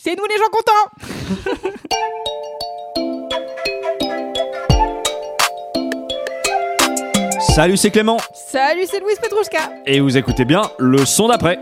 C'est nous les gens contents Salut, c'est Clément Salut, c'est Louise Petrouchka et vous écoutez bien le son d'après.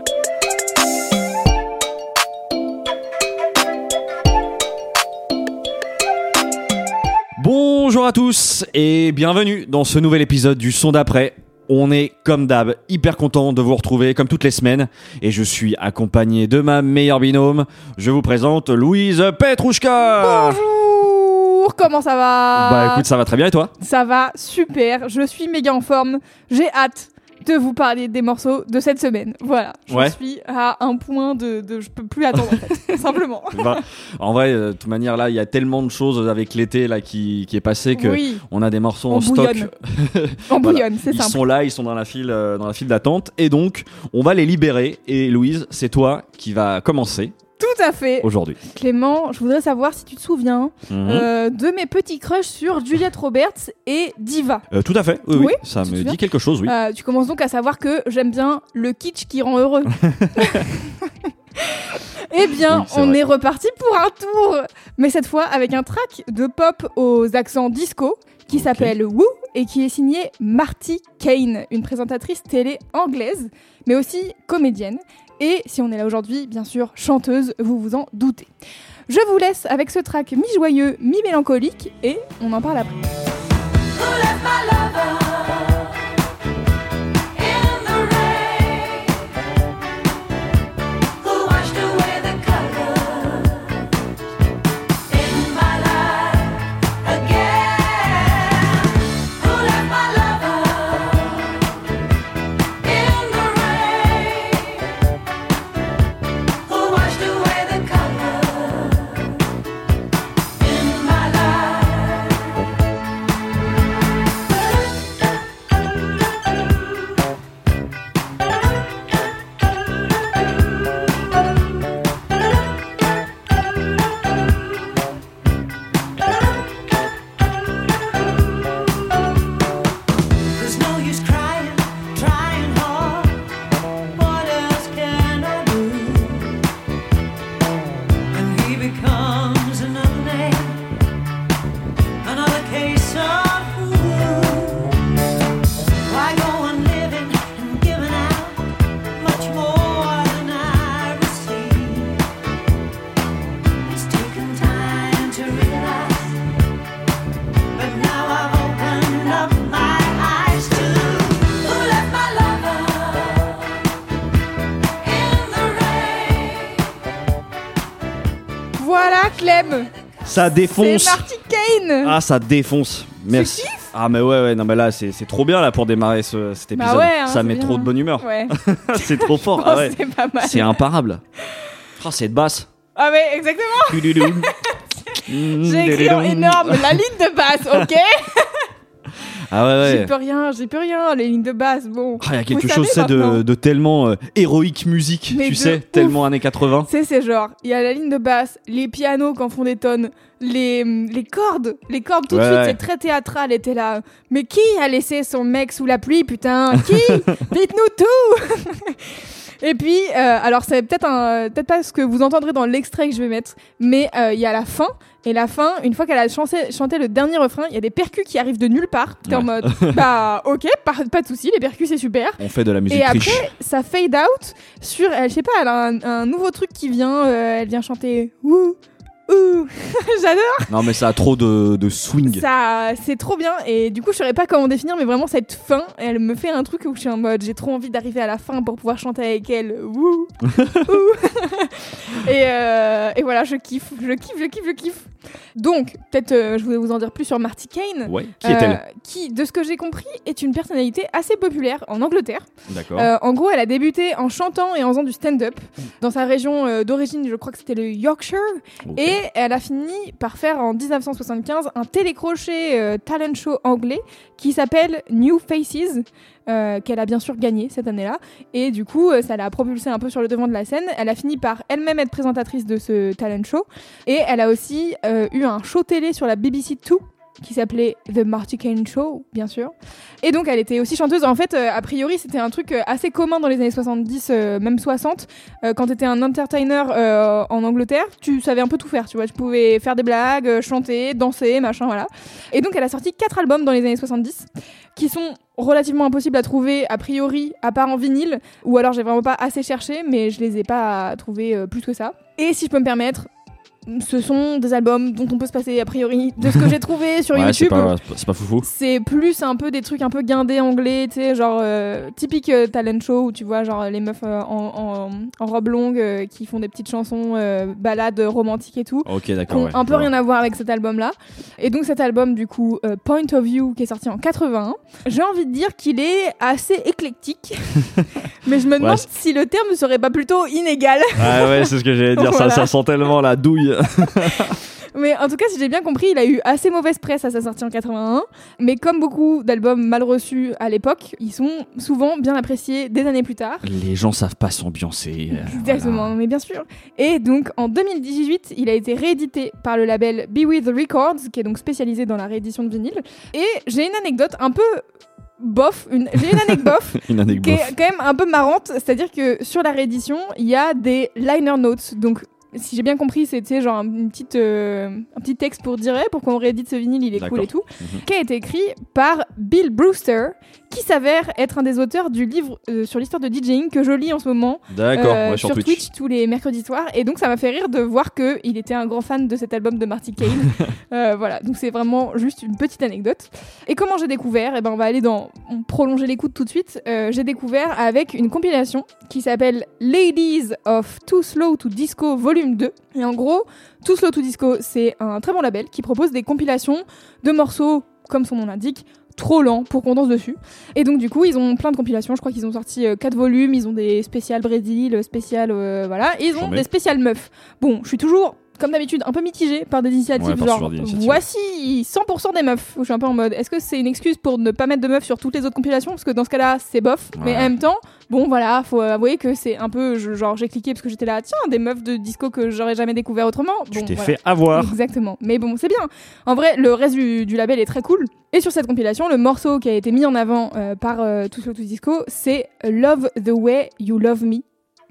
Bonjour à tous et bienvenue dans ce nouvel épisode du son d'après. On est comme d'hab hyper content de vous retrouver comme toutes les semaines et je suis accompagné de ma meilleure binôme. Je vous présente Louise Petrouchka. Bonjour Comment ça va? Bah écoute, ça va très bien et toi? Ça va super, je suis méga en forme. J'ai hâte de vous parler des morceaux de cette semaine. Voilà, je Ouais. suis à un point de, de je peux plus attendre en fait, simplement. Bah, En vrai, euh, de toute manière là, il y a tellement de choses avec l'été là qui, qui est passé que Oui, on a des morceaux On en stock. on Voilà. bouillonne, c'est Ils simple. sont là, ils sont dans la file, euh, dans la file d'attente, et donc on va les libérer. Et Louise, c'est toi qui va commencer Tout à fait. aujourd'hui. Clément, je voudrais savoir si tu te souviens Mhm. euh, de mes petits crushs sur Juliette Roberts et Diva. Euh, tout à fait, oui, oui, Oui, ça me dit quelque chose, oui. Euh, tu commences donc à savoir que j'aime bien le kitsch qui rend heureux. Eh bien, Oui, on vrai. est reparti pour un tour, mais cette fois avec un track de pop aux accents disco qui s'appelle Woo et qui est signé Marty Kane, une présentatrice télé anglaise, mais aussi comédienne. Et si on est là aujourd'hui, bien sûr, chanteuse, vous vous en doutez. Je vous laisse avec ce track mi-joyeux, mi-mélancolique, et on en parle après. Ça C'est défonce Marty Kane Ah, ça défonce Merci Ah mais ouais, ouais, non mais là c'est c'est trop bien là pour démarrer ce, cet Bah épisode. ouais, hein, ça c'est met bien. trop de bonne humeur. Ouais, c'est trop fort. Oh, Ah ouais. c'est. C'est imparable. Oh, c'est de basse. Ah ouais, exactement. J'ai écrit en énorme la ligne de basse, ok? Ah ouais, J'y ouais. peux rien, j'y peux rien, les lignes de basse, bon. Ah, il y a quelque chose savez c'est de, de tellement euh, héroïque musique, Mais tu sais, ouf. tellement années 80. Tu sais, c'est genre, il y a la ligne de basse, les pianos qui en font des tonnes, les, les cordes, les cordes tout de suite, ouais. c'est très théâtral, et t'es là. Mais qui a laissé son mec sous la pluie, putain? Qui? Dites-nous tout Et puis, euh, alors c'est peut-être un, peut-être pas ce que vous entendrez dans l'extrait que je vais mettre, mais euh, il y a la fin. Et la fin, une fois qu'elle a chanté, chanté le dernier refrain, il y a des percus qui arrivent de nulle part. T'es en mode, bah ok, pas, pas de souci, les percus c'est super. On fait de la musique Et riche. après, ça fade out sur, je sais pas, elle a un, un nouveau truc qui vient, euh, elle vient chanter ouh, ouh. J'adore. Non mais ça a trop de, de swing. Ça, c'est trop bien. Et du coup, je saurais pas comment définir, mais vraiment cette fin, elle me fait un truc où je suis en mode, j'ai trop envie d'arriver à la fin pour pouvoir chanter avec elle. Ouh, ouh. et, euh, et voilà, je kiffe, je kiffe, je kiffe, je kiffe. Donc, peut-être euh, je vais vous en dire plus sur Marty Kane. Ouais. Qui est-elle euh, Qui, de ce que j'ai compris, est une personnalité assez populaire en Angleterre. D'accord. En gros, elle a débuté en chantant et en faisant du stand-up dans sa région d'origine, je crois que c'était le Yorkshire. Et elle a fini par faire en 1975 un télécrochet euh, talent show anglais qui s'appelle New Faces, euh, qu'elle a bien sûr gagné cette année-là. Et du coup, euh, ça l'a propulsée un peu sur le devant de la scène. Elle a fini par elle-même être présentatrice de ce talent show. Et elle a aussi eu un show télé sur la BBC Two qui s'appelait The Marty Kane Show, bien sûr. Et donc, elle était aussi chanteuse. En fait, euh, a priori, c'était un truc euh, assez commun dans les années 70, euh, même 60. Euh, quand tu étais un entertainer en Angleterre, tu savais un peu tout faire, tu vois. Tu pouvais faire des blagues, chanter, danser, machin, voilà. Et donc, elle a sorti quatre albums dans les années 70 qui sont relativement impossibles à trouver, a priori, à part en vinyle. Ou alors, j'ai vraiment pas assez cherché, mais je les ai pas trouvés plus que ça. Et si je peux me permettre, ce sont des albums dont on peut se passer, a priori, de ce que j'ai trouvé sur ouais, YouTube. c'est pas foufou. C'est plus un peu des trucs un peu guindés anglais, tu sais, genre euh, typique euh, talent show où tu vois genre les meufs euh, en, en, en robe longue qui font des petites chansons balades romantiques et tout. Ok, Qui d'accord. ont ouais, un peu rien à voir avec cet album-là. Et donc cet album, du coup, Point of View, qui est sorti en 81, j'ai envie de dire qu'il est assez éclectique. Mais je me demande si le terme ne serait pas plutôt inégal. Ah ouais, c'est ce que j'allais dire. Voilà. Ça, ça sent tellement la douille. Mais en tout cas, si j'ai bien compris, il a eu assez mauvaise presse à sa sortie en 81. Mais comme beaucoup d'albums mal reçus à l'époque, ils sont souvent bien appréciés des années plus tard. Les gens savent pas s'ambiancer. euh, Exactement, voilà. mais bien sûr. Et donc en 2018, il a été réédité par le label Be With Records, qui est donc spécialisé dans la réédition de vinyle. Et j'ai une anecdote un peu bof, une... j'ai une anecdote bof Une anecdote. qui est quand même un peu marrante, c'est-à-dire que sur la réédition, il y a des liner notes. Donc, si j'ai bien compris, c'était genre une petite, euh, un petit texte pour dire eh, pourquoi on réédite ce vinyle, il est cool et tout, Mhm. qui a été écrit par Bill Brewster, qui s'avère être un des auteurs du livre euh, sur l'histoire de DJing que je lis en ce moment euh, ouais, sur, Twitch. tous les mercredis soirs. Et donc, ça m'a fait rire de voir que il était un grand fan de cet album de Marty Kane. Voilà, donc c'est vraiment juste une petite anecdote. Et comment j'ai découvert? Eh ben, on va aller dans on prolonger l'écoute tout de suite. J'ai découvert avec une compilation qui s'appelle Ladies of Too Slow to Disco Volume 2. Et en gros, Too Slow to Disco, c'est un très bon label qui propose des compilations de morceaux, comme son nom l'indique, trop lents pour qu'on danse dessus. Et donc du coup, ils ont plein de compilations. Je crois qu'ils ont sorti 4 volumes. Ils ont des spéciales Brésil, spéciales euh, voilà. Et ils ont des spéciales meufs. Bon, je suis toujours comme d'habitude un peu mitigée par des initiatives Ouais, genre voici 100% des meufs. Je suis un peu en mode est-ce que c'est une excuse pour ne pas mettre de meufs sur toutes les autres compilations? Parce que dans ce cas-là, c'est bof. Mais en même temps, bon voilà, faut avouer que c'est un peu je- genre j'ai cliqué parce que j'étais là tiens, des meufs de disco que j'aurais jamais découvert autrement. Tu Bon, t'es voilà. fait avoir. Exactement. Mais bon, c'est bien. En vrai, le reste du, du label est très cool. Et sur cette compilation, le morceau qui a été mis en avant euh, par euh, Too Slow to Disco, c'est Love the Way You Love Me,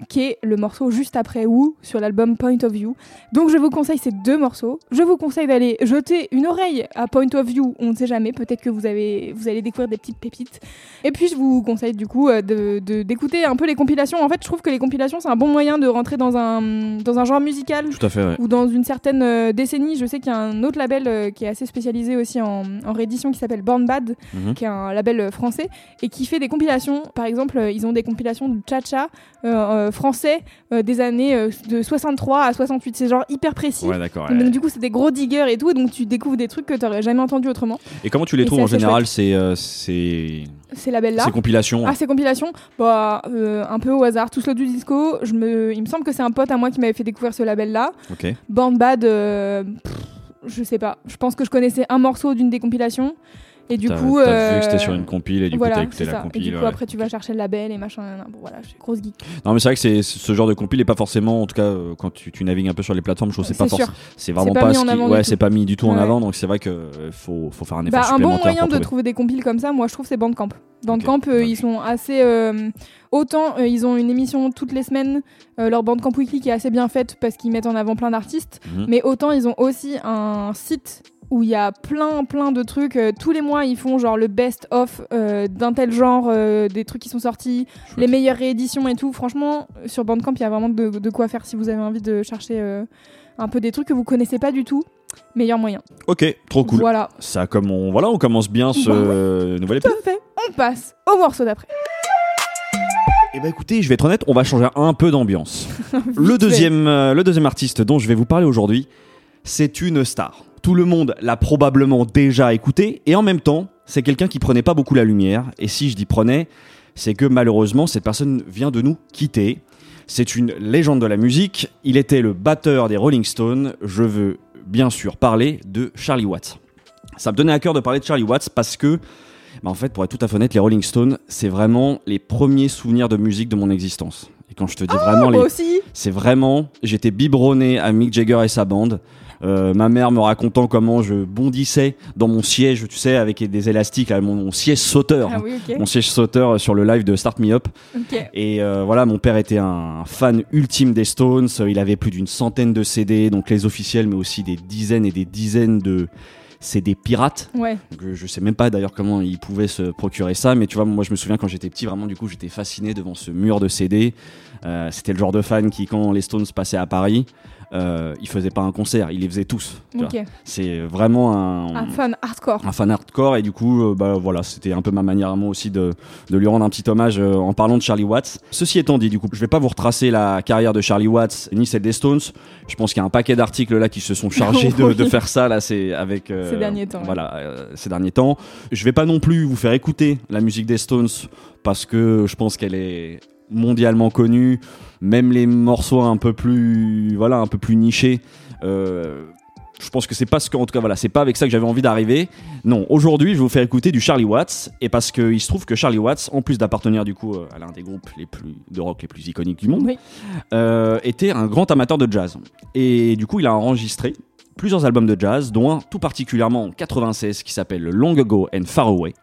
qui est le morceau juste après Woo sur l'album Point of View. Donc je vous conseille ces deux morceaux. Je vous conseille d'aller jeter une oreille à Point of View. On ne sait jamais. Peut-être que vous avez, vous allez découvrir des petites pépites. Et puis je vous conseille du coup euh, de de- d'écouter un peu les compilations. En fait, je trouve que les compilations c'est un bon moyen de rentrer dans un dans un genre musical Tout à fait, ouais. ou dans une certaine euh, décennie. Je sais qu'il y a un autre label euh, qui est assez spécialisé aussi en, en réédition qui s'appelle Born Bad, Mhm. qui est un label français et qui fait des compilations. Par exemple, ils ont des compilations de cha-cha euh, euh, français euh, des années euh, de 63 à 68. C'est genre hyper précis. Ouais, d'accord. Donc ouais. du coup, c'est des gros diggers et tout, et donc tu découvres des trucs que tu n'aurais jamais entendu autrement. Et comment tu les Et trouves c'est en général ces, euh, ces, labels-là. ces compilations Ah, ces compilations Bah, euh, un peu au hasard. Tout slow du disco. Je me... Il me semble que c'est un pote à moi qui m'avait fait découvrir ce label-là. Ok. Born Bad, euh, pff, je sais pas. Je pense que je connaissais un morceau d'une des compilations. Et du coup. t'as vu que c'était euh, sur une compile et du voilà, coup t'as écouté la compile. Et du coup, ouais. après, tu vas chercher le label et machin. nan. Bon, voilà, je suis grosse geek. Non mais c'est vrai que c'est ce genre de compile est pas forcément, en tout cas euh, quand tu, tu navigues un peu sur les plateformes, je trouve que c'est pas forcément, c'est vraiment pas ce qui- ouais c'est pas mis du tout en avant, donc c'est vrai que euh, faut, faut faire un effort Bah, un bon moyen de trouver. trouver des compiles comme ça, moi je trouve, c'est Bandcamp. Bandcamp, Ok. euh, ils sont assez. euh, autant euh, ils ont une émission toutes les semaines, euh, leur Bandcamp Weekly qui est assez bien faite parce qu'ils mettent en avant plein d'artistes, Mhm. mais autant ils ont aussi un site où il y a plein plein de trucs. euh, tous les mois, ils font genre le best-of euh, d'un tel genre, euh, des trucs qui sont sortis, Chouette. les meilleures rééditions et tout. Franchement, sur Bandcamp, il y a vraiment de, de quoi faire si vous avez envie de chercher euh, un peu des trucs que vous connaissez pas du tout. Meilleur moyen. Ok, trop cool. Voilà. Ça comme on voilà, on commence bien ce Bah nouvel Tout épisode. à fait. On passe au morceau d'après. Et bah écoutez, je vais être honnête, on va changer un peu d'ambiance. le deuxième le deuxième artiste dont je vais vous parler aujourd'hui, c'est une star. Tout le monde l'a probablement déjà écouté, et en même temps, c'est quelqu'un qui prenait pas beaucoup la lumière. Et si je dis prenait, c'est que malheureusement, cette personne vient de nous quitter. C'est une légende de la musique. Il était le batteur des Rolling Stones. Je veux bien sûr parler de Charlie Watts. Ça me tenait à cœur de parler de Charlie Watts parce que, bah, en fait, pour être tout à fait honnête, les Rolling Stones, c'est vraiment les premiers souvenirs de musique de mon existence. Et quand je te dis vraiment les c'est vraiment, j'étais biberonné à Mick Jagger et sa bande. Euh, ma mère me racontant comment je bondissais dans mon siège, tu sais, avec des élastiques, là, mon, mon siège sauteur. Ah oui. Mon siège sauteur sur le live de Start Me Up. Et euh, voilà, mon père était un fan ultime des Stones. Il avait plus d'une centaine de CD, donc les officiels, mais aussi des dizaines et des dizaines de CD pirates. Ouais. Donc, euh, je sais même pas d'ailleurs comment il pouvait se procurer ça, mais tu vois, moi je me souviens quand j'étais petit, vraiment du coup j'étais fasciné devant ce mur de CD. Euh, C'était le genre de fan qui, quand les Stones passaient à Paris, euh, il faisait pas un concert, il les faisait tous. C'est vraiment un, Un fan hardcore. un fan hardcore et du coup, euh, bah voilà, c'était un peu ma manière à moi aussi de, de lui rendre un petit hommage euh, en parlant de Charlie Watts. Ceci étant dit, du coup, je vais pas vous retracer la carrière de Charlie Watts ni celle des Stones. Je pense qu'il y a un paquet d'articles là qui se sont chargés de, de faire ça là, c'est avec euh, Ces derniers temps. Voilà, euh, ces derniers temps. Je vais pas non plus vous faire écouter la musique des Stones parce que je pense qu'elle est mondialement connue. Même les morceaux un peu plus, voilà, un peu plus nichés. euh, je pense que c'est pas ce que, en tout cas, voilà, c'est pas avec ça que j'avais envie d'arriver. Non, aujourd'hui, je vais vous faire écouter du Charlie Watts, et parce qu'il se trouve que Charlie Watts, en plus d'appartenir du coup euh, à l'un des groupes les plus de rock les plus iconiques du monde, Oui. euh, était un grand amateur de jazz. Et du coup, il a enregistré plusieurs albums de jazz, dont un tout particulièrement en 96 qui s'appelle Long Ago and Far Away.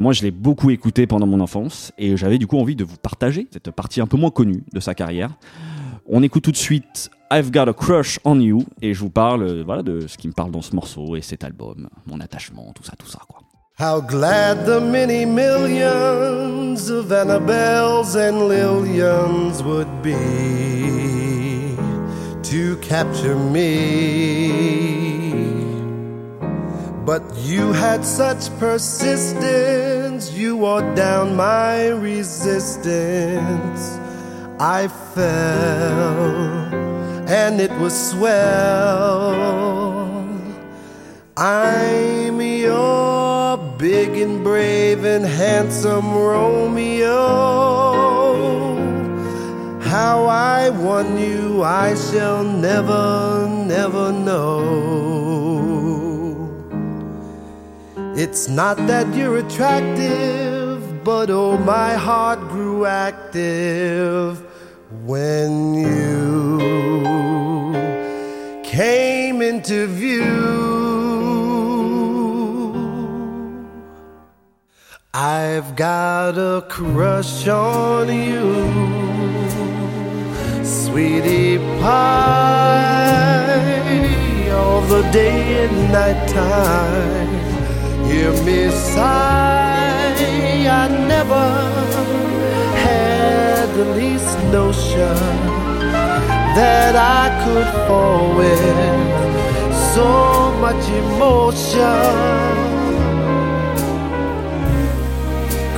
Moi, je l'ai beaucoup écouté pendant mon enfance et j'avais du coup envie de vous partager cette partie un peu moins connue de sa carrière. On écoute tout de suite I've Got a Crush on You et je vous parle euh, voilà, de ce qui me parle dans ce morceau et cet album, mon attachement, tout ça, tout ça. Quoi. How glad the many millions of Annabelles and Lillians would be to capture me. But you had such persistence, you wore down my resistance. I fell, and it was swell. I'm your big and brave and handsome Romeo. How I won you, I shall never, never know. It's not that you're attractive, but oh, my heart grew active when you came into view. I've got a crush on you, sweetie pie, all the day and night time. Hear me sigh, I never had the least notion that I could fall with so much emotion.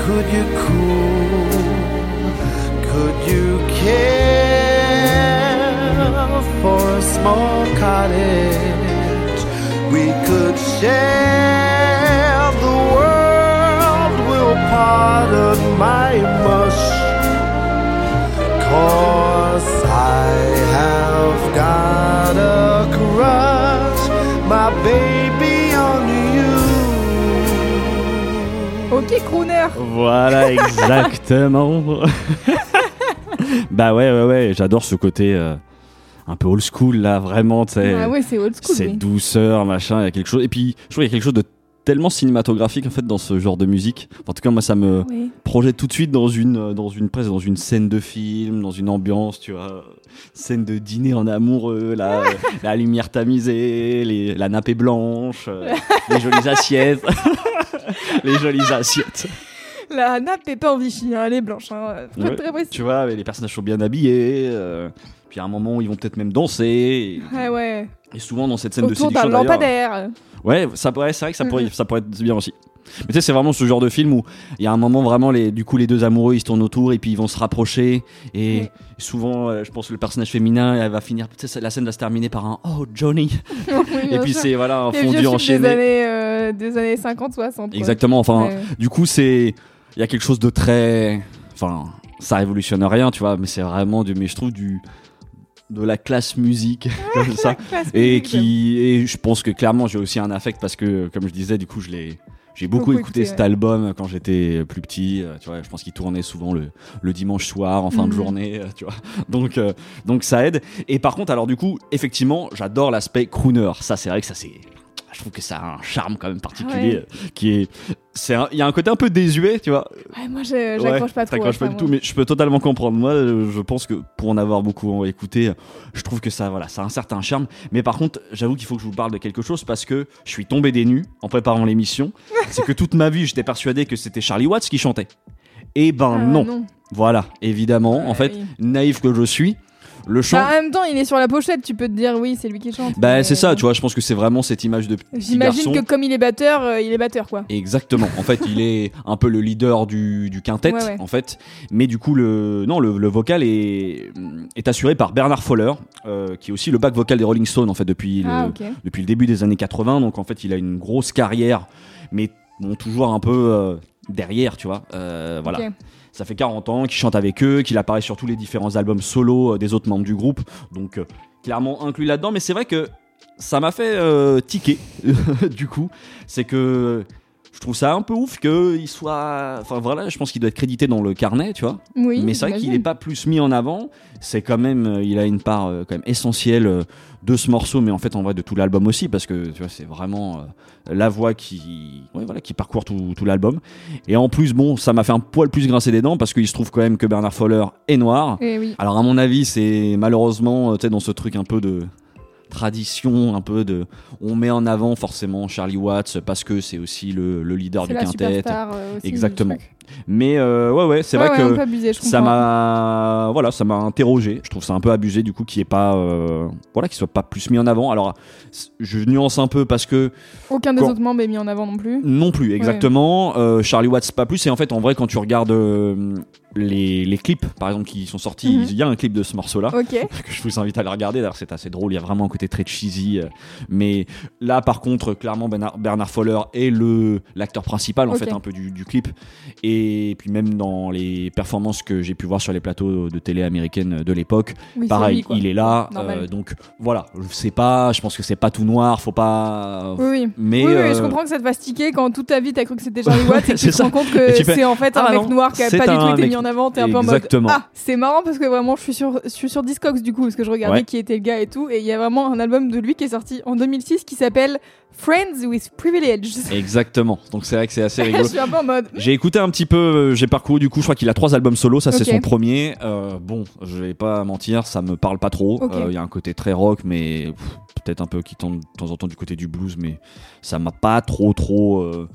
Could you cool? Could you care for a small cottage? We could share pardon my mush. Cause I have got a crush, my baby, on you. Ok, crooner. Voilà, exactement. bah ouais, ouais, ouais, j'adore ce côté euh, un peu old school là, vraiment, tu sais. Ah ouais, c'est old school. cette oui. douceur, machin, il y a quelque chose. Et puis, je trouve qu'il y a quelque chose de tellement cinématographique en fait dans ce genre de musique. En tout cas, moi, ça me Oui. projette tout de suite dans une, euh, dans une presse, dans une scène de film, dans une ambiance, tu vois. Scène de dîner en amoureux, la, la lumière tamisée, les, la nappe est blanche, euh, les jolies assiettes. les jolies assiettes. La nappe est pas en Vichy, hein, elle est blanche. Hein. Très, Ouais, très précis. Tu vois, les personnages sont bien habillés. euh, puis à un moment, ils vont peut-être même danser. Et, Ouais, ouais. et souvent dans cette scène de Autour séduction d'un d'ailleurs. lampadaire. Ouais, ça pourrait, c'est vrai que ça pourrait, ça pourrait être bien aussi. Mais tu sais, c'est vraiment ce genre de film où il y a un moment vraiment, les, du coup, les deux amoureux ils se tournent autour et puis ils vont se rapprocher. Et Oui. souvent, euh, je pense que le personnage féminin, elle va finir, tu sais, la scène va se terminer par un Oh Johnny. Oui, et puis c'est voilà un fondu enchaîné. Des années, euh, des années 50, 60. quoi. Exactement. Enfin, Ouais. du coup, c'est il y a quelque chose de très, enfin, ça révolutionne rien, tu vois, mais c'est vraiment du, mais je trouve du de la classe musique comme ça. Et qui et je pense que clairement j'ai aussi un affect parce que comme je disais du coup je l'ai j'ai beaucoup, Beaucoup écouté, écouté, cet ouais. album quand j'étais plus petit euh, tu vois je pense qu'il tournait souvent le, le dimanche soir en fin de Mhm. journée euh, tu vois donc euh, donc ça aide et par contre alors du coup effectivement j'adore l'aspect crooner ça c'est vrai que ça c'est je trouve que ça a un charme quand même particulier Ouais. euh, qui est c'est il y a un côté un peu désuet tu vois Ouais, moi, je- j'accroche pas trop. À pas du tout, mais je peux totalement comprendre. Moi, euh, je pense que pour en avoir beaucoup écouté, je trouve que ça, voilà, ça a un certain charme. Mais par contre, j'avoue qu'il faut que je vous parle de quelque chose parce que je suis tombé des nues en préparant l'émission. C'est que toute ma vie, j'étais persuadé que c'était Charlie Watts qui chantait. Et ben Ah, non. Voilà, évidemment. en Ouais, fait, oui. naïf que je suis, le chant. Bah, en même temps, il est sur la pochette, tu peux te dire oui, c'est lui qui chante. Bah, mais- c'est ça, tu vois. Je pense que c'est vraiment cette image de J'imagine que comme il est batteur, euh, il est batteur quoi. Exactement. En fait, il est un peu le leader du, du quintet, Ouais, ouais. en fait. Mais du coup, le, non, le, le vocal est, est assuré par Bernard Foller, euh, qui est aussi le back vocal des Rolling Stones, en fait, depuis, Ah, le, depuis le début des années 80. Donc, en fait, il a une grosse carrière, mais bon, toujours un peu euh, derrière, tu vois. Voilà. Ça fait 40 ans qu'il chante avec eux, qu'il apparaît sur tous les différents albums solo euh, des autres membres du groupe. Donc, euh, clairement inclus là-dedans. Mais c'est vrai que ça m'a fait euh, tiquer, du coup. C'est que je trouve ça un peu ouf qu'il soit. Enfin, voilà, je pense qu'il doit être crédité dans le carnet, tu vois. Oui. mais c'est vrai qu'il n'est pas plus mis en avant. C'est quand même. euh, il a une part euh, quand même essentielle de ce morceau, mais en fait, en vrai, de tout l'album aussi, parce que tu vois, c'est vraiment euh, la voix qui, ouais, voilà, qui parcourt tout, tout l'album. Et en plus, bon, ça m'a fait un poil plus grincer des dents, parce qu'il se trouve quand même que Bernard Foller est noir. Eh oui. Alors à mon avis, c'est malheureusement, euh, tu sais, dans ce truc un peu de tradition, un peu de, on met en avant forcément Charlie Watts parce que c'est aussi le, le leader du quintet. euh, Exactement. Mais euh, ouais, ouais, c'est Ouais, vrai ouais, que abusé, ça m'a, voilà, ça m'a interrogé. Je trouve ça un peu abusé du coup qu'il est pas, euh, voilà, qu'il soit pas plus mis en avant. Alors, je nuance un peu parce que Aucun des Quand- autres membres est mis en avant non plus. non plus, exactement. Euh, Charlie Watts, pas plus. Et en fait, en vrai, quand tu regardes euh, les, les clips, par exemple, qui sont sortis, Mhm. il y a un clip de ce morceau-là. Que je vous invite à le regarder. D'ailleurs, c'est assez drôle. Il y a vraiment un côté très cheesy. euh, Mais là, par contre, clairement, Bernard, Bernard Foller est le l'acteur principal en fait un peu du, du clip. Et puis même dans les performances que j'ai pu voir sur les plateaux de télé américaines de l'époque, Oui, pareil, lui, il est là. Euh, donc voilà, je sais pas. Je pense que c'est pas tout noir. Faut pas. Oui, oui. Mais oui, oui, euh, je comprends que ça te fasse tiquer quand toute ta vie t'as cru que c'était Charlie Watts et que tu te rends compte Et que fais, c'est en fait Ah un bah mec non, noir qui a pas du tout été mec- mis en avant. T'es un peu en mode Exactement. Ah, c'est marrant parce que vraiment je suis sur, je suis sur Discogs du coup parce que je regardais Ouais. qui était le gars et tout. Et il y a vraiment un album de lui qui est sorti en 2006 qui s'appelle Friends with Privilege. Exactement. Donc c'est vrai que c'est assez je rigolo. suis un peu en mode. J'ai écouté un petit peu, euh, j'ai parcouru du coup, je crois qu'il a trois albums solo, ça c'est son premier. Euh, bon, je vais pas mentir, ça me parle pas trop. Euh, Il y a un côté très rock, mais peut-être un peu qui tend de temps en temps du côté du blues, mais ça m'a pas trop trop euh,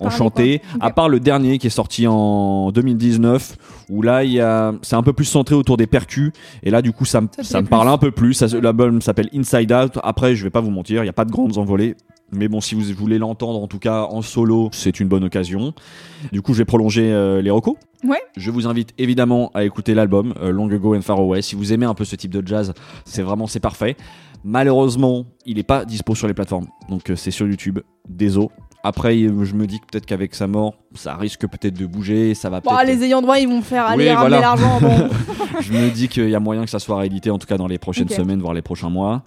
enchanté. quoi. Ok. À part le dernier qui est sorti en 2019, où là il y a, c'est un peu plus centré autour des percus, et là du coup ça, me- Ça me parle un peu plus. Ça, L'album s'appelle Inside Out. Après, je vais pas vous mentir, il y a pas de grandes envolées. Mais bon, si vous voulez l'entendre, en tout cas en solo, c'est une bonne occasion. Du coup, je vais prolonger euh, les recos. Ouais. Je vous invite évidemment à écouter l'album euh, Long Ago and Far Away. Si vous aimez un peu ce type de jazz, c'est vraiment c'est parfait. Malheureusement, il n'est pas dispo sur les plateformes, donc euh, c'est sur YouTube. Désolé. Après, je me dis que peut-être qu'avec sa mort, ça risque peut-être de bouger, ça va Bon, peut-être. les ayants droit, ils vont faire aller Oui, ramener voilà. l'argent. Bon. je me dis qu'il y a moyen que ça soit réédité, en tout cas dans les prochaines semaines, voire les prochains mois.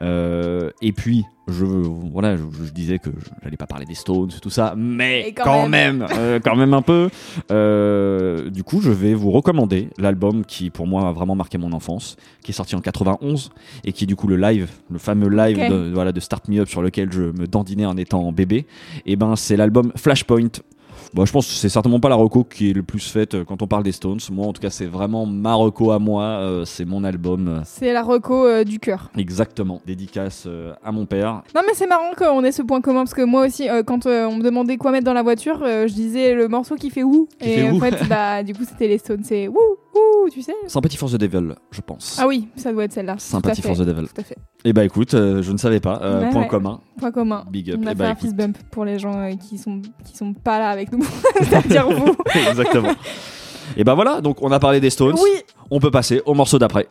Euh, et puis, je voilà, je, je disais que j'allais pas parler des Stones, tout ça, mais Et quand quand, même. même, euh, quand même un peu. Euh, du coup, je vais vous recommander l'album qui, pour moi, a vraiment marqué mon enfance, qui est sorti en 91 et qui est du coup le live, le fameux live de, voilà, de Start Me Up sur lequel je me dandinais en étant bébé. Et ben, c'est l'album Flashpoint. Bon, je pense que c'est certainement pas la reco qui est le plus faite euh, quand on parle des Stones. Moi, en tout cas, c'est vraiment ma reco à moi. euh, c'est mon album. euh, C'est la reco euh, du cœur. Exactement. Dédicace euh, à mon père. Non mais c'est marrant qu'on ait ce point commun parce que moi aussi quand on me demandait quoi mettre dans la voiture je disais le morceau qui fait ouh Qui et fait en fait bah du coup c'était les Stones c'est ouh Ouh, tu sais Sympathy for the Devil, je pense. Ah oui, ça doit être celle-là. Sympathy Tout à for fait. the Devil. Tout à fait. Et bah écoute, euh, je ne savais pas. Euh, point ouais. commun. Point commun. Big up. On a Eh fait bah, un fist bump pour les gens euh, qui sont qui sont pas là avec nous, c'est-à-dire vous. Exactement. Et bah voilà, donc on a parlé des Stones. Oui. On peut passer au morceau d'après.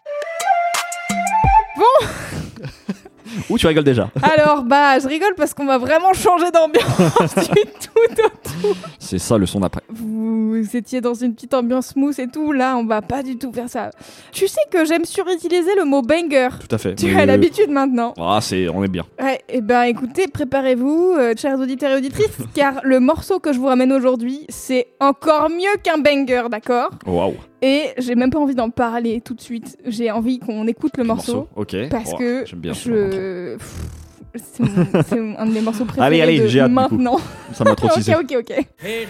Où tu rigoles déjà Alors bah, je rigole parce qu'on va vraiment changer d'ambiance du tout. C'est ça le son d'après. Vous étiez dans une petite ambiance smooth et tout. Là, on va pas du tout faire ça. Tu sais que j'aime surutiliser le mot banger. Tout à fait. Tu Mais- as l'habitude maintenant. Ah, c'est, on est bien. Ouais, et ben écoutez, préparez-vous, euh, chers auditeurs et auditrices, car le morceau que je vous ramène aujourd'hui, c'est encore mieux qu'un banger, d'accord? Waouh. Et j'ai même pas envie d'en parler tout de suite. J'ai envie qu'on écoute le morceau, Ok. parce Oh, que J'aime bien. je. C'est un de mes morceaux préférés Allez, allez, de j'ai hâte, du coup. maintenant. Ça m'a trop ok, ok, ok. Hey,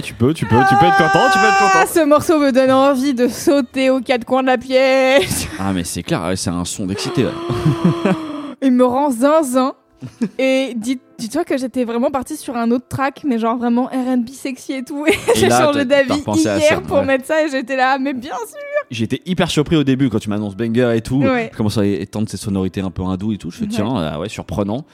ouais, tu peux, tu peux, tu peux être content, tu peux être Ah, content. ce morceau me donne envie de sauter aux quatre coins de la pièce. Ah mais c'est clair, ouais, c'est un son d'excité. là. Il me rend zinzin. Et dis- dis-toi que j'étais vraiment partie sur un autre track, mais genre vraiment RB sexy et tout. Et, j'ai là, changé d'avis hier ça, pour ouais. mettre ça et j'étais là, mais bien sûr. J'étais hyper surpris au début quand tu m'annonces banger et tout. Ouais. Je commence à étendre ces sonorités un peu hindou et tout. Je fais Ouais. tiens, ah ouais, surprenant.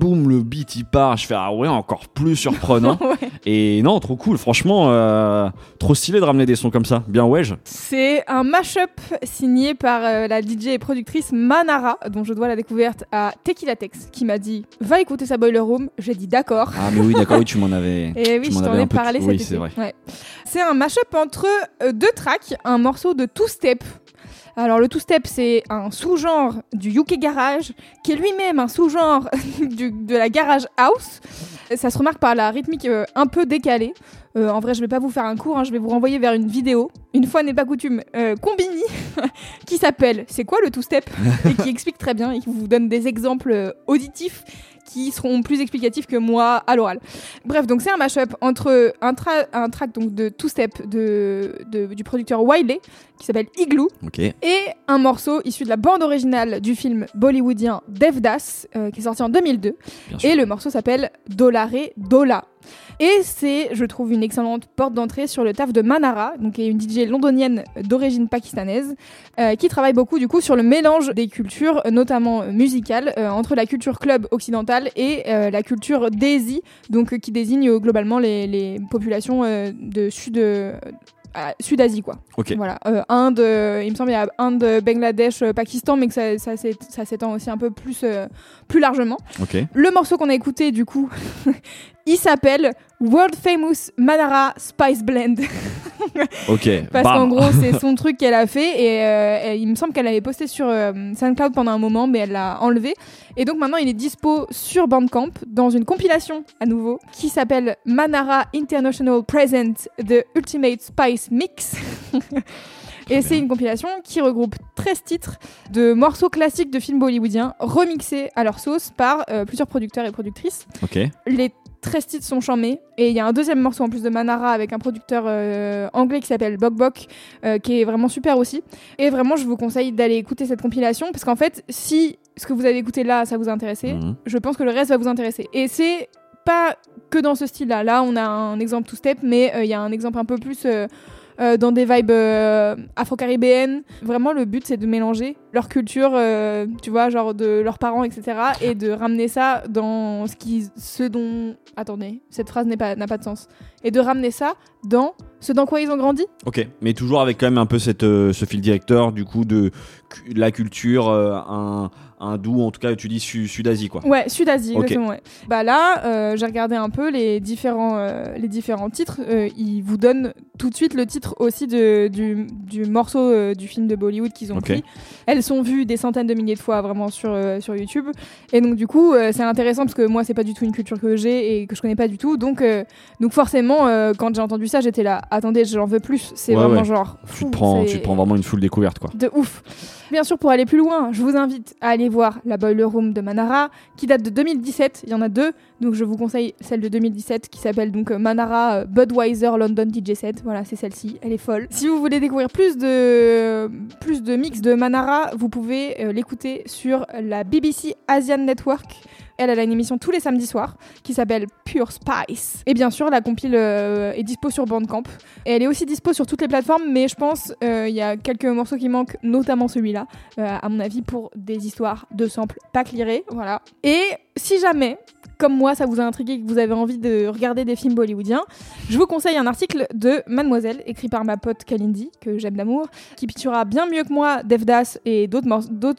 Boum, le beat il part. Je fais ah ouais, encore plus surprenant. Ouais. Et non, trop cool. Franchement, euh, trop stylé de ramener des sons comme ça. Bien ouais. C'est un mashup signé par euh, la DJ et productrice Manara, dont je dois la découverte à Tequila Tex, qui m'a dit Va écouter sa Boiler Room. J'ai dit d'accord. Ah mais oui, d'accord, oui, tu m'en avais. Et oui, tu je t'en ai peu- parlé oui, c'est vrai. Ouais. C'est un mashup entre euh, deux tracks, un morceau de two-step. Alors le two-step, c'est un sous-genre du UK Garage, qui est lui-même un sous-genre de la Garage House. Ça se remarque par la rythmique euh, un peu décalée. Euh, en vrai, je vais pas vous faire un cours, hein, je vais vous renvoyer vers une vidéo, une fois n'est pas coutume, euh, Combini, qui s'appelle C'est quoi le two-step? Et qui explique très bien et qui vous donne des exemples auditifs qui seront plus explicatifs que moi à l'oral. Bref, donc c'est un mashup entre un, tra- un track donc de Two Step de, de- du producteur Wiley qui s'appelle Igloo et un morceau issu de la bande originale du film bollywoodien Devdas euh, qui est sorti en 2002 Bien sûr. et le morceau s'appelle Dolare Dola. Et c'est, je trouve, une excellente porte d'entrée sur le taf de Manara, qui est une DJ londonienne d'origine pakistanaise, euh, qui travaille beaucoup du coup sur le mélange des cultures, notamment euh, musicales, euh, entre la culture club occidentale et la culture Desi, donc qui désigne globalement les, les populations de sud. Sud-Asie quoi. Ok. Voilà, Euh, Inde, euh, il me semble il y a Inde, Bangladesh, euh, Pakistan, mais que ça, ça, s'é- ça s'étend aussi un peu plus, plus largement. Ok. Le morceau qu'on a écouté, du coup, il s'appelle World Famous Manara Spice Blend. Ok. Parce qu'en gros, c'est son truc qu'elle a fait. Et, euh, elle- il me semble qu'elle avait posté sur euh, SoundCloud pendant un moment, mais elle l'a enlevé. Et donc maintenant, il est dispo sur Bandcamp dans une compilation à nouveau qui s'appelle Manara International Present The Ultimate Spice Mix. Et c'est une compilation qui regroupe 13 titres de morceaux classiques de films bollywoodiens remixés à leur sauce par euh, plusieurs producteurs et productrices. Ok. Les 13 titres sont chamés et il y a un deuxième morceau en plus de Manara avec un producteur euh, anglais qui s'appelle Bok Bok euh, qui est vraiment super aussi. Et vraiment, je vous conseille d'aller écouter cette compilation parce qu'en fait, si ce que vous avez écouté là, ça vous a intéressé, Mhm. je pense que le reste va vous intéresser. Et c'est pas que dans ce style-là. Là, on a un exemple two-step, mais euh, il y a un exemple un peu plus euh, dans des vibes euh, afro-caribéennes. Vraiment, le but, c'est de mélanger leur culture, euh, tu vois, genre de leurs parents, etc., et de ramener ça dans ce, qui, ce dont... Attendez, cette phrase n'a pas de sens. Et de ramener ça dans ce dans quoi ils ont grandi. Ok, mais toujours avec quand même un peu ce fil directeur du coup de la culture, un, un doux, en tout cas tu dis su- Sud-Asie quoi. Ouais, Sud-Asie, Ok. exactement. Ouais. Bah là, euh, j'ai regardé un peu les différents, euh, les différents titres. Euh, ils vous donnent tout de suite le titre aussi de, du, du morceau du film de Bollywood qu'ils ont Ok. pris. Elles sont vues des centaines de milliers de fois vraiment sur, sur YouTube. Et donc du coup, c'est intéressant parce que moi, c'est pas du tout une culture que j'ai et que je connais pas du tout. Donc, donc forcément, quand j'ai entendu ça, j'étais là. Attendez, j'en veux plus. C'est Ouais, vraiment ouais. genre. Tu te, prends, tu te prends vraiment une full découverte quoi. de ouf. Bien sûr, pour aller plus loin, je vous invite à aller voir la Boiler Room de Manara, qui date de 2017. Il y en a deux, donc je vous conseille celle de 2017 qui s'appelle donc euh, Manara euh, Budweiser London DJ Set. Voilà, c'est celle-ci, elle est folle. Si vous voulez découvrir plus de plus de mix de Manara, vous pouvez euh, l'écouter sur la BBC Asian Network. Elle, a une émission tous les samedis soirs qui s'appelle Pure Spice. Et bien sûr, la compile euh, est dispo sur Bandcamp. Et elle est aussi dispo sur toutes les plateformes, mais je pense euh, il y a quelques morceaux qui manquent, notamment celui-là, euh, à mon avis, pour des histoires de samples pas clearés. Voilà. Et si jamais, comme moi, ça vous a intrigué et que vous avez envie de regarder des films bollywoodiens, je vous conseille un article de Mademoiselle, écrit par ma pote Kalindi, que j'aime d'amour, qui picturera bien mieux que moi Devdas et d'autres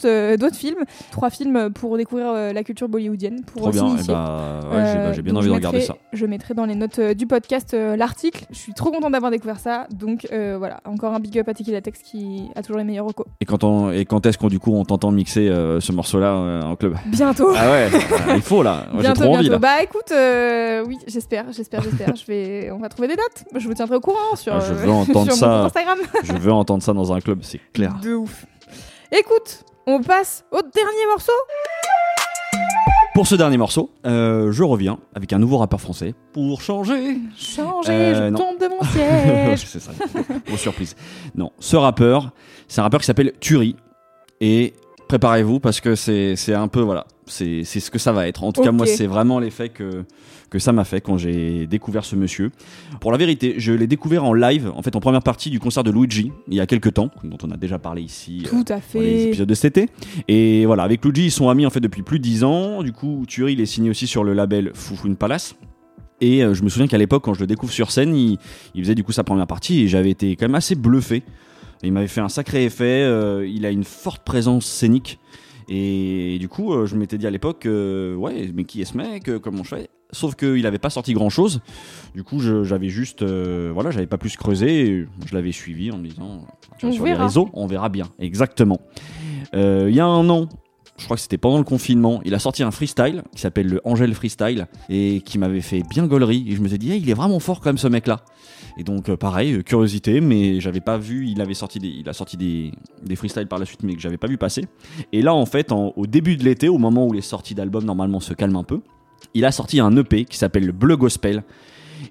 euh, d'autres films. Trois films pour découvrir euh, la culture bollywoodienne, pour Trop bien, bah, ouais, j'ai bah, bien donc envie de regarder ça. Je mettrai dans les notes euh, du podcast euh, l'article. Je suis trop contente d'avoir découvert ça. Donc euh, voilà, encore un big up à Tiki Latex qui a toujours les meilleurs recos. Et quand, on, et quand est-ce qu'on du coup on t'entend mixer euh, ce morceau là en club? Bientôt. Ah ouais, euh, il faut là, bientôt, trop envie bientôt. là. Bah écoute, euh, oui, j'espère, j'espère, j'espère. je vais, on va trouver des dates. Je vous tiendrai au courant sur, Ah, je euh, veux entendre sur ça. Instagram. Je veux entendre ça dans un club, c'est clair. De ouf. Écoute, on passe au dernier morceau. Pour ce dernier morceau, euh, je reviens avec un nouveau rappeur français pour changer. Changer, Euh, je non. tombe de mon siège. c'est ça. Grosse surprise. Non, ce rappeur, c'est un rappeur qui s'appelle Turi. Et préparez-vous parce que c'est un peu, voilà, c'est ce que ça va être. En tout cas, moi, c'est vraiment l'effet que, que ça m'a fait quand j'ai découvert ce monsieur. Pour la vérité, je l'ai découvert en live, en fait, en première partie du concert de Luigi, il y a quelques temps, dont on a déjà parlé ici. euh, Tout à dans les fait. épisodes de cet été. Et voilà, avec Luigi, ils sont amis en fait depuis plus de 10 ans. Du coup, Turi, il est signé aussi sur le label Foufoune Palace. Et euh, je me souviens qu'à l'époque, quand je le découvre sur scène, il, il faisait du coup sa première partie et j'avais été quand même assez bluffé. Il m'avait fait un sacré effet. euh, il a une forte présence scénique. Et du coup, euh, je m'étais dit à l'époque, euh, ouais, mais qui est ce mec Comment je fais? Sauf qu'il n'avait pas sorti grand chose. Du coup, j'avais juste, euh, voilà, j'avais pas plus creusé. Je l'avais suivi en me disant, tu vois, sur les réseaux, on verra bien. Exactement. Euh, Il y a un an, je crois que c'était pendant le confinement, il a sorti un freestyle qui s'appelle le Angel Freestyle et qui m'avait fait bien gaulerie. Et je me suis dit, hey, il est vraiment fort quand même ce mec-là. Et donc, euh, pareil, euh, curiosité, mais j'avais pas vu, il avait sorti des, il a sorti des, des freestyles par la suite, mais que j'avais pas vu passer. Et là, en fait, au début de l'été, au moment où les sorties d'albums normalement se calment un peu, il a sorti un EP qui s'appelle le Bleu Gospel.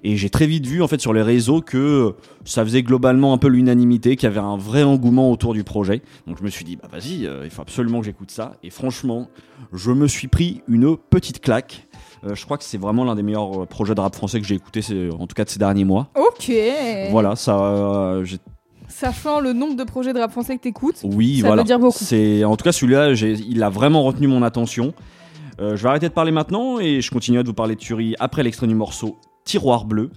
Et j'ai très vite vu en fait sur les réseaux que ça faisait globalement un peu l'unanimité, qu'il y avait un vrai engouement autour du projet. Donc je me suis dit bah vas-y, euh, il faut absolument que j'écoute ça. Et franchement, je me suis pris une petite claque. Euh, je crois que c'est vraiment l'un des meilleurs euh, projets de rap français que j'ai écouté, en tout cas de ces derniers mois. Ok. Voilà, ça, euh, j'ai- Sachant le nombre de projets de rap français que t'écoutes. oui, Ça voilà. veut dire beaucoup. C'est en tout cas celui-là, il a vraiment retenu mon attention. Euh, je vais arrêter de parler maintenant et je continuerai de vous parler de Thury après l'extrait du morceau Tiroir bleu.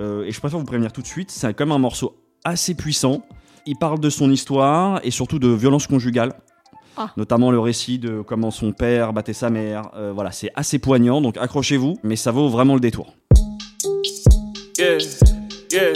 Euh, et je préfère vous prévenir tout de suite, c'est quand même un morceau assez puissant. Il parle de son histoire et surtout de violence conjugale. Ah. Notamment le récit de comment son père battait sa mère. Euh, voilà, c'est assez poignant, donc accrochez-vous, mais ça vaut vraiment le détour. Yeah, yeah,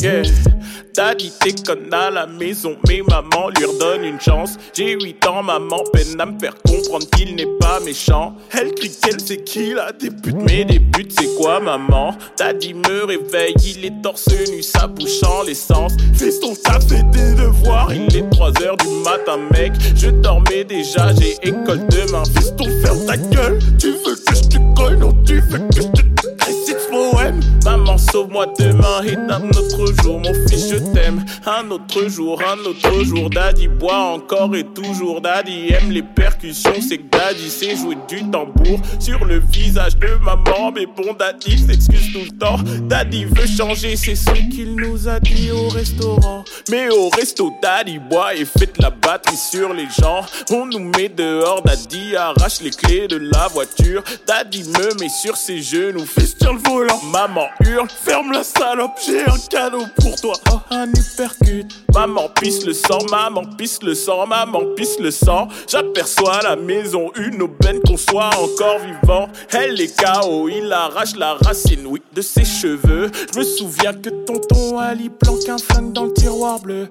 yeah. Daddy déconne à la maison, mais maman lui redonne une chance. J'ai 8 ans, maman peine à me faire comprendre qu'il n'est pas méchant. Elle crie qu'elle sait qu'il a des buts, mais des buts c'est quoi maman? Daddy me réveille, il est torse nu, sa bouche en l'essence. Fiston, t'as fait des devoirs, il est 3 heures du matin, mec. Je dormais déjà, j'ai école demain. Fiston, ferme ta gueule, tu veux que je te colle, non, tu veux que je te récite ce poème. Maman, sauve-moi demain et d'un autre jour, mon fils, je t'aime. Un autre jour, un autre jour, Daddy boit encore et toujours. Daddy aime les percussions, c'est que Daddy sait jouer du tambour sur le visage de maman. Mais bon, Daddy s'excuse tout le temps. Daddy veut changer, c'est ce qu'il nous a dit au restaurant. Mais au resto, Daddy boit et fait la batterie sur les gens. On nous met dehors, Daddy arrache les clés de la voiture. Daddy me met sur ses genoux, fils sur le volant. Maman hurle, ferme la salope, j'ai un cadeau pour toi. Oh, un uppercut. Maman pisse le sang, maman pisse le sang, maman pisse le sang. J'aperçois la maison une aubaine qu'on soit encore vivant. Elle est KO, il arrache la racine, oui, de ses cheveux. Je me souviens que tonton Ali planque un flingue dans le tiroir bleu.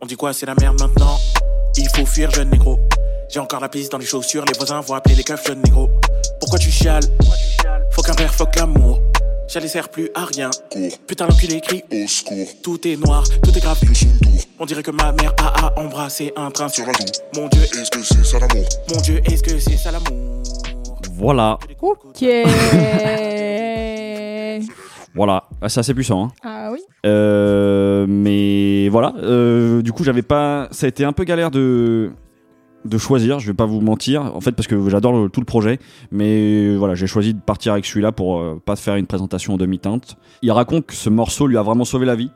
On dit quoi, c'est la merde maintenant? Il faut fuir, jeune négro. J'ai encore la piste dans les chaussures, les voisins vont appeler les keufs, jeune négro. Pourquoi tu chiales? Faut qu'un père, faut l'amour. J'allais sert plus à rien. Putain, l'enculé crie au secours. Tout est noir, tout est grave. On dirait que ma mère a, a embrassé un train sur la joue. Mon Dieu, est-ce que c'est ça l'amour? Mon Dieu, est-ce que c'est ça l'amour? Voilà, Ok. voilà. Ah, c'est assez puissant. Hein. ah oui. Euh, mais voilà, euh, du coup, j'avais pas. Ça a été un peu galère de de choisir. Je vais pas vous mentir, en fait, parce que j'adore le- tout le projet. Mais euh, voilà, j'ai choisi de partir avec celui-là pour euh, pas faire une présentation en demi-teinte. Il raconte que ce morceau lui a vraiment sauvé la vie.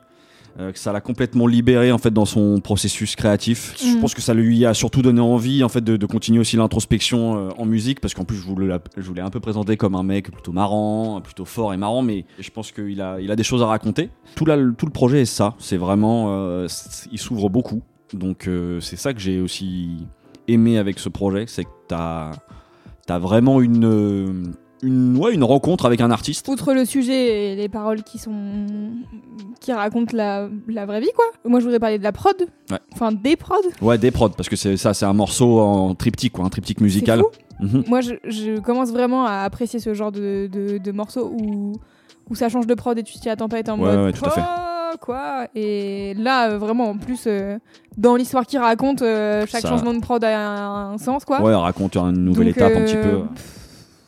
euh, que ça l'a complètement libéré en fait dans son processus créatif. Je Mhm. pense que ça lui a surtout donné envie en fait de, de continuer aussi l'introspection euh, en musique parce qu'en plus je voulais, la- je voulais un peu présenter comme un mec plutôt marrant, plutôt fort et marrant, mais je pense qu'il a, il a des choses à raconter. Tout, le- tout le projet est ça, c'est vraiment, il s'ouvre beaucoup. Donc c'est ça que j'ai aussi aimé avec ce projet, c'est que t'as as vraiment une, une, ouais, une rencontre avec un artiste. Outre le sujet et les paroles qui sont qui racontent la, la vraie vie quoi. Moi je voudrais parler de la prod. Ouais. Enfin des prods. Ouais, des prods, parce que c'est ça, c'est un morceau en triptyque, quoi, un triptyque musical. fou. Mhm. Moi je, je commence vraiment à apprécier ce genre de, de, de morceaux où, où ça change de prod et tu t'y attends pas et t'es en Ouais, mode ouais, tout à fait. Oh, quoi et là euh, vraiment en plus euh, dans l'histoire qu'il raconte euh, chaque Ça- changement de prod a un, un sens quoi. Ouais, raconte une nouvelle Donc, étape un euh, petit peu.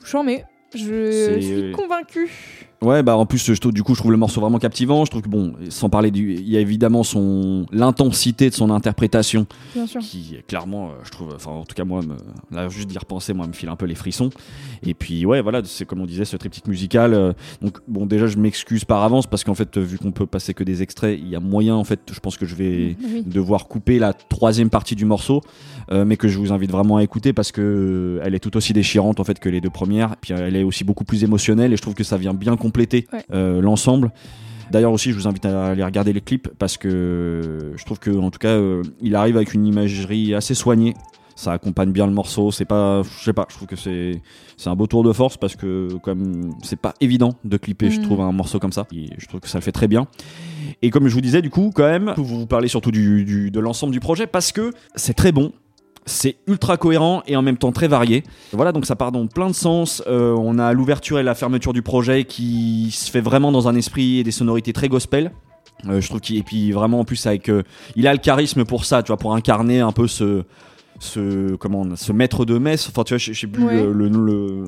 J'en mets. Je C'est- suis convaincue. Ouais, bah en plus, je trouve- du coup, je trouve le morceau vraiment captivant. Je trouve que bon, sans parler du, il y a évidemment son l'intensité de son interprétation Bien sûr. qui clairement, euh, je trouve, enfin en tout cas moi, me, là juste d'y repenser, moi, me file un peu les frissons. Et puis ouais, voilà, c'est comme on disait, ce triptyque musical. euh, donc bon, déjà, je m'excuse par avance parce qu'en fait, vu qu'on peut passer que des extraits, il y a moyen, en fait, je pense que je vais Oui. devoir couper la troisième partie du morceau, euh, mais que je vous invite vraiment à écouter parce que elle est tout aussi déchirante en fait que les deux premières. Puis euh, elle est aussi beaucoup plus émotionnelle et je trouve que ça vient bien compléter Ouais. euh, l'ensemble. D'ailleurs aussi, je vous invite à aller regarder les clips parce que je trouve que en tout cas, euh, il arrive avec une imagerie assez soignée. Ça accompagne bien le morceau. C'est pas, je sais pas, je trouve que c'est c'est un beau tour de force parce que comme c'est pas évident de clipper, je Mhm. trouve un morceau comme ça. Et je trouve que ça le fait très bien. Et comme je vous disais, du coup, quand même, vous vous parlez surtout du, du- de l'ensemble du projet parce que c'est très bon. C'est ultra cohérent et en même temps très varié. Voilà, donc ça part dans plein de sens. Euh, on a l'ouverture et la fermeture du projet qui se fait vraiment dans un esprit et des sonorités très gospel. Euh, je trouve qu'il et puis vraiment en plus avec euh, il a le charisme pour ça, tu vois, pour incarner un peu ce ce comment ce maître de messe. Enfin, tu vois, je je sais plus Ouais. le, le,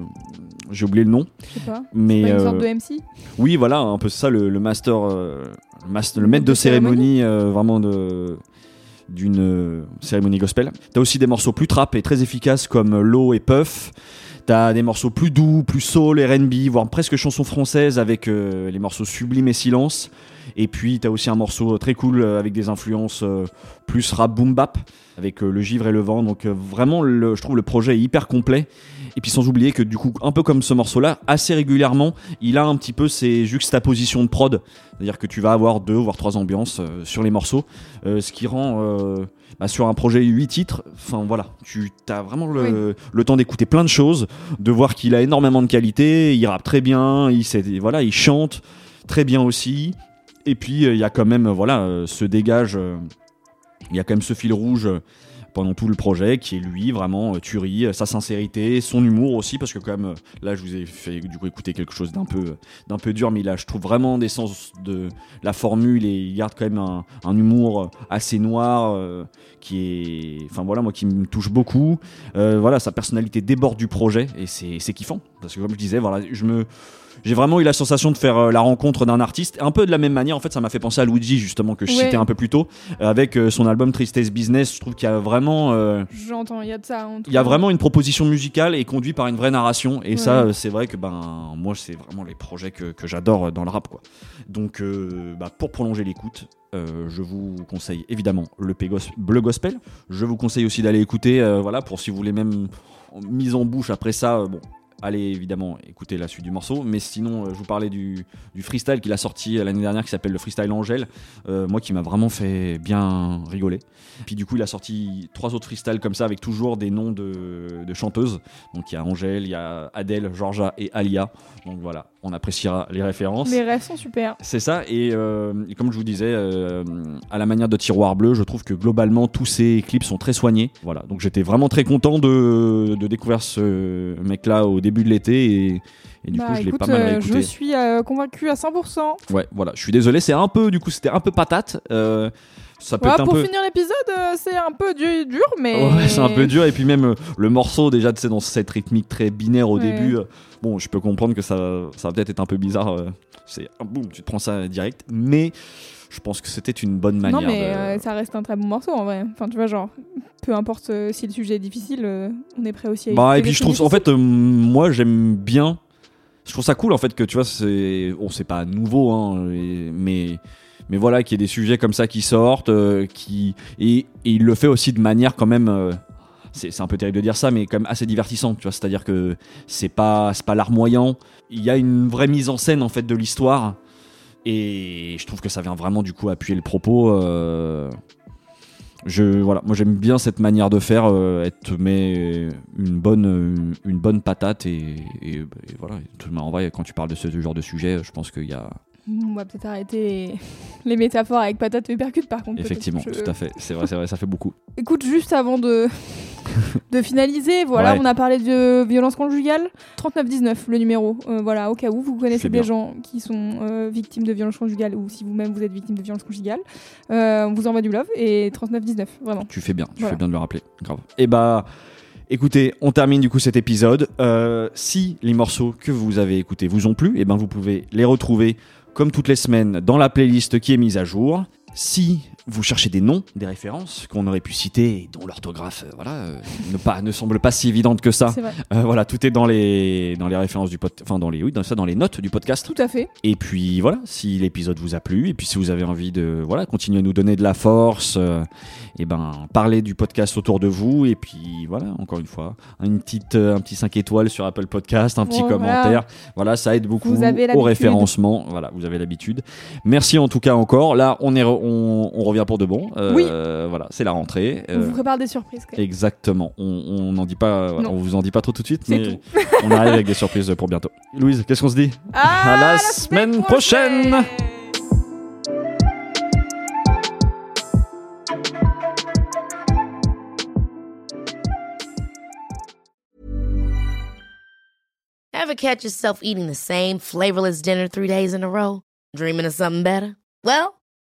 j'ai oublié le nom, Je sais pas. mais Pas une sorte de MC. oui, voilà, un peu ça, le, le master, le, master- le maître de cérémonie, euh, vraiment de d'une euh, cérémonie gospel. T'as aussi des morceaux plus trap et très efficaces comme Low et Puff. T'as des morceaux plus doux, plus soul, R&B, voire presque chansons françaises avec euh, les morceaux Sublime et Silence. Et puis t'as aussi un morceau très cool euh, avec des influences euh, plus rap boom bap avec euh, le givre et le vent. Donc euh, vraiment, je trouve le projet hyper complet. Et puis sans oublier que du coup, un peu comme ce morceau-là, assez régulièrement, il a un petit peu ces juxtapositions de prod. C'est-à-dire que tu vas avoir deux voire trois ambiances euh, sur les morceaux, euh, ce qui rend euh, bah, sur un projet 8 titres, enfin voilà, tu as vraiment le, le temps d'écouter plein de choses, de voir qu'il a énormément de qualité, il rappe très bien, il sait, voilà, il chante très bien aussi. Et puis, il y a quand même, voilà, se dégage, il y a quand même ce fil rouge pendant tout le projet qui est lui, vraiment, euh, Thury, euh, sa sincérité, son humour aussi, parce que quand même, euh, là, je vous ai fait du coup écouter quelque chose d'un peu, d'un peu dur, mais là, je trouve vraiment des sens de la formule et il garde quand même un, humour assez noir qui est, enfin voilà, moi qui me touche beaucoup. Voilà, sa personnalité déborde du projet et c'est kiffant, parce que comme je disais, voilà, je me j'ai vraiment eu la sensation de faire euh, la rencontre d'un artiste, un peu de la même manière. En fait, ça m'a fait penser à Luigi justement que je Ouais. citais un peu plus tôt, euh, avec euh, son album Tristesse Business. Je trouve qu'il y a vraiment, euh, J'entends, il y a de ça. en tout il y a vraiment une proposition musicale et conduit par une vraie narration. Et Ouais. ça, c'est vrai que ben moi, c'est vraiment les projets que, que j'adore dans le rap, quoi. Donc, euh, bah, pour prolonger l'écoute. euh, je vous conseille évidemment le Pégos- Bleu Gospel. Je vous conseille aussi d'aller écouter, euh, voilà, pour si vous voulez même mise en bouche après ça, euh, bon, allez évidemment écouter la suite du morceau. Mais sinon, euh, je vous parlais du, du freestyle qu'il a sorti euh, l'année dernière qui s'appelle le freestyle Angèle. Euh, moi qui m'a vraiment fait bien rigoler. Puis du coup, il a sorti trois autres freestyles comme ça avec toujours des noms de, de chanteuses. Donc il y a Angèle, il y a Adèle, Georgia et Alia. Donc voilà, on appréciera les références. Les rêves sont super. C'est ça, et, euh, comme je vous disais, euh, à la manière de Tiroir Bleu, je trouve que globalement tous ces clips sont très soignés. Voilà, donc j'étais vraiment très content de, de découvrir ce mec-là au début de l'été, et, et du Bah, coup je l'ai pas mal euh, réécouté. je suis convaincue à 100%. Ouais, voilà, je suis désolé, c'est un peu, du coup c'était un peu patate. ça peut Ouais, être un pour peu. finir l'épisode, euh, c'est un peu du- dur, mais. Ouais, c'est un peu dur et puis même euh, le morceau déjà tu sais dans cette rythmique très binaire au Ouais. début euh, bon je peux comprendre que ça ça va peut-être être un peu bizarre euh, c'est un boum tu te prends ça direct mais je pense que c'était une bonne manière Non, mais de- euh, ça reste un très bon morceau en vrai. Enfin, tu vois, genre, peu importe euh, si le sujet est difficile, euh, on est prêt aussi à bah et puis je trouve en fait moi j'aime bien je trouve ça cool en fait que tu vois c'est bon c'est pas nouveau hein et- mais mais voilà qu'il y ait des sujets comme ça qui sortent qui et, et il le fait aussi de manière quand même c'est un peu terrible de dire ça mais quand même assez divertissante tu vois. C'est à dire que c'est pas pas larmoyant il y a une vraie mise en scène en fait de l'histoire. Et je trouve que ça vient vraiment du coup appuyer le propos euh, je voilà. Moi j'aime bien cette manière de faire euh, elle te met une bonne une, bonne patate et, voilà. En vrai quand tu parles de ce genre de sujet je pense qu'il y a On va peut-être arrêter les... les métaphores avec patate et percute par contre. effectivement Je- tout à fait c'est vrai c'est vrai ça fait beaucoup Écoute, juste avant de, de finaliser, voilà, Ouais. on a parlé de violence conjugale. 3919, le numéro. Euh, voilà, au cas où vous connaissez des gens qui sont euh, victimes de violence conjugale ou si vous-même vous êtes victime de violence conjugale, euh, on vous envoie du love et 3919, vraiment. Tu fais bien, tu Voilà. fais bien de le rappeler. Grave. Et bah, écoutez, on termine du coup cet épisode. Euh, si les morceaux que vous avez écoutés vous ont plu, et ben vous pouvez les retrouver comme toutes les semaines dans la playlist qui est mise à jour. Si vous cherchez des noms, des références qu'on aurait pu citer et dont l'orthographe, euh, voilà, euh, ne pas ne semble pas si évidente que ça. Euh, voilà, tout est dans les dans les références du pod, enfin dans les oui, dans ça, dans les notes du podcast. Tout à fait. Et puis voilà, si l'épisode vous a plu, et puis si vous avez envie de voilà continuer à nous donner de la force, et ben parlez du podcast autour de vous. Et puis voilà, encore une fois, une petite, un petit 5 étoiles sur Apple Podcast, un petit commentaire. Voilà, ça aide beaucoup au référencement. Voilà, vous avez l'habitude. Merci en tout cas encore. Là, on est, on, on revient pour de bon. Euh, Voilà, c'est la rentrée. On Euh, vous prépare des surprises. quand même. Exactement. On on n'en dit pas, voilà, Non. on vous en dit pas trop tout de suite, mais on arrive avec des surprises pour bientôt. Louise, qu'est-ce qu'on se dit Ah, À la semaine prochaine. Ever catch yourself eating the same flavorless dinner three days in a row? Dreaming of something better? Well,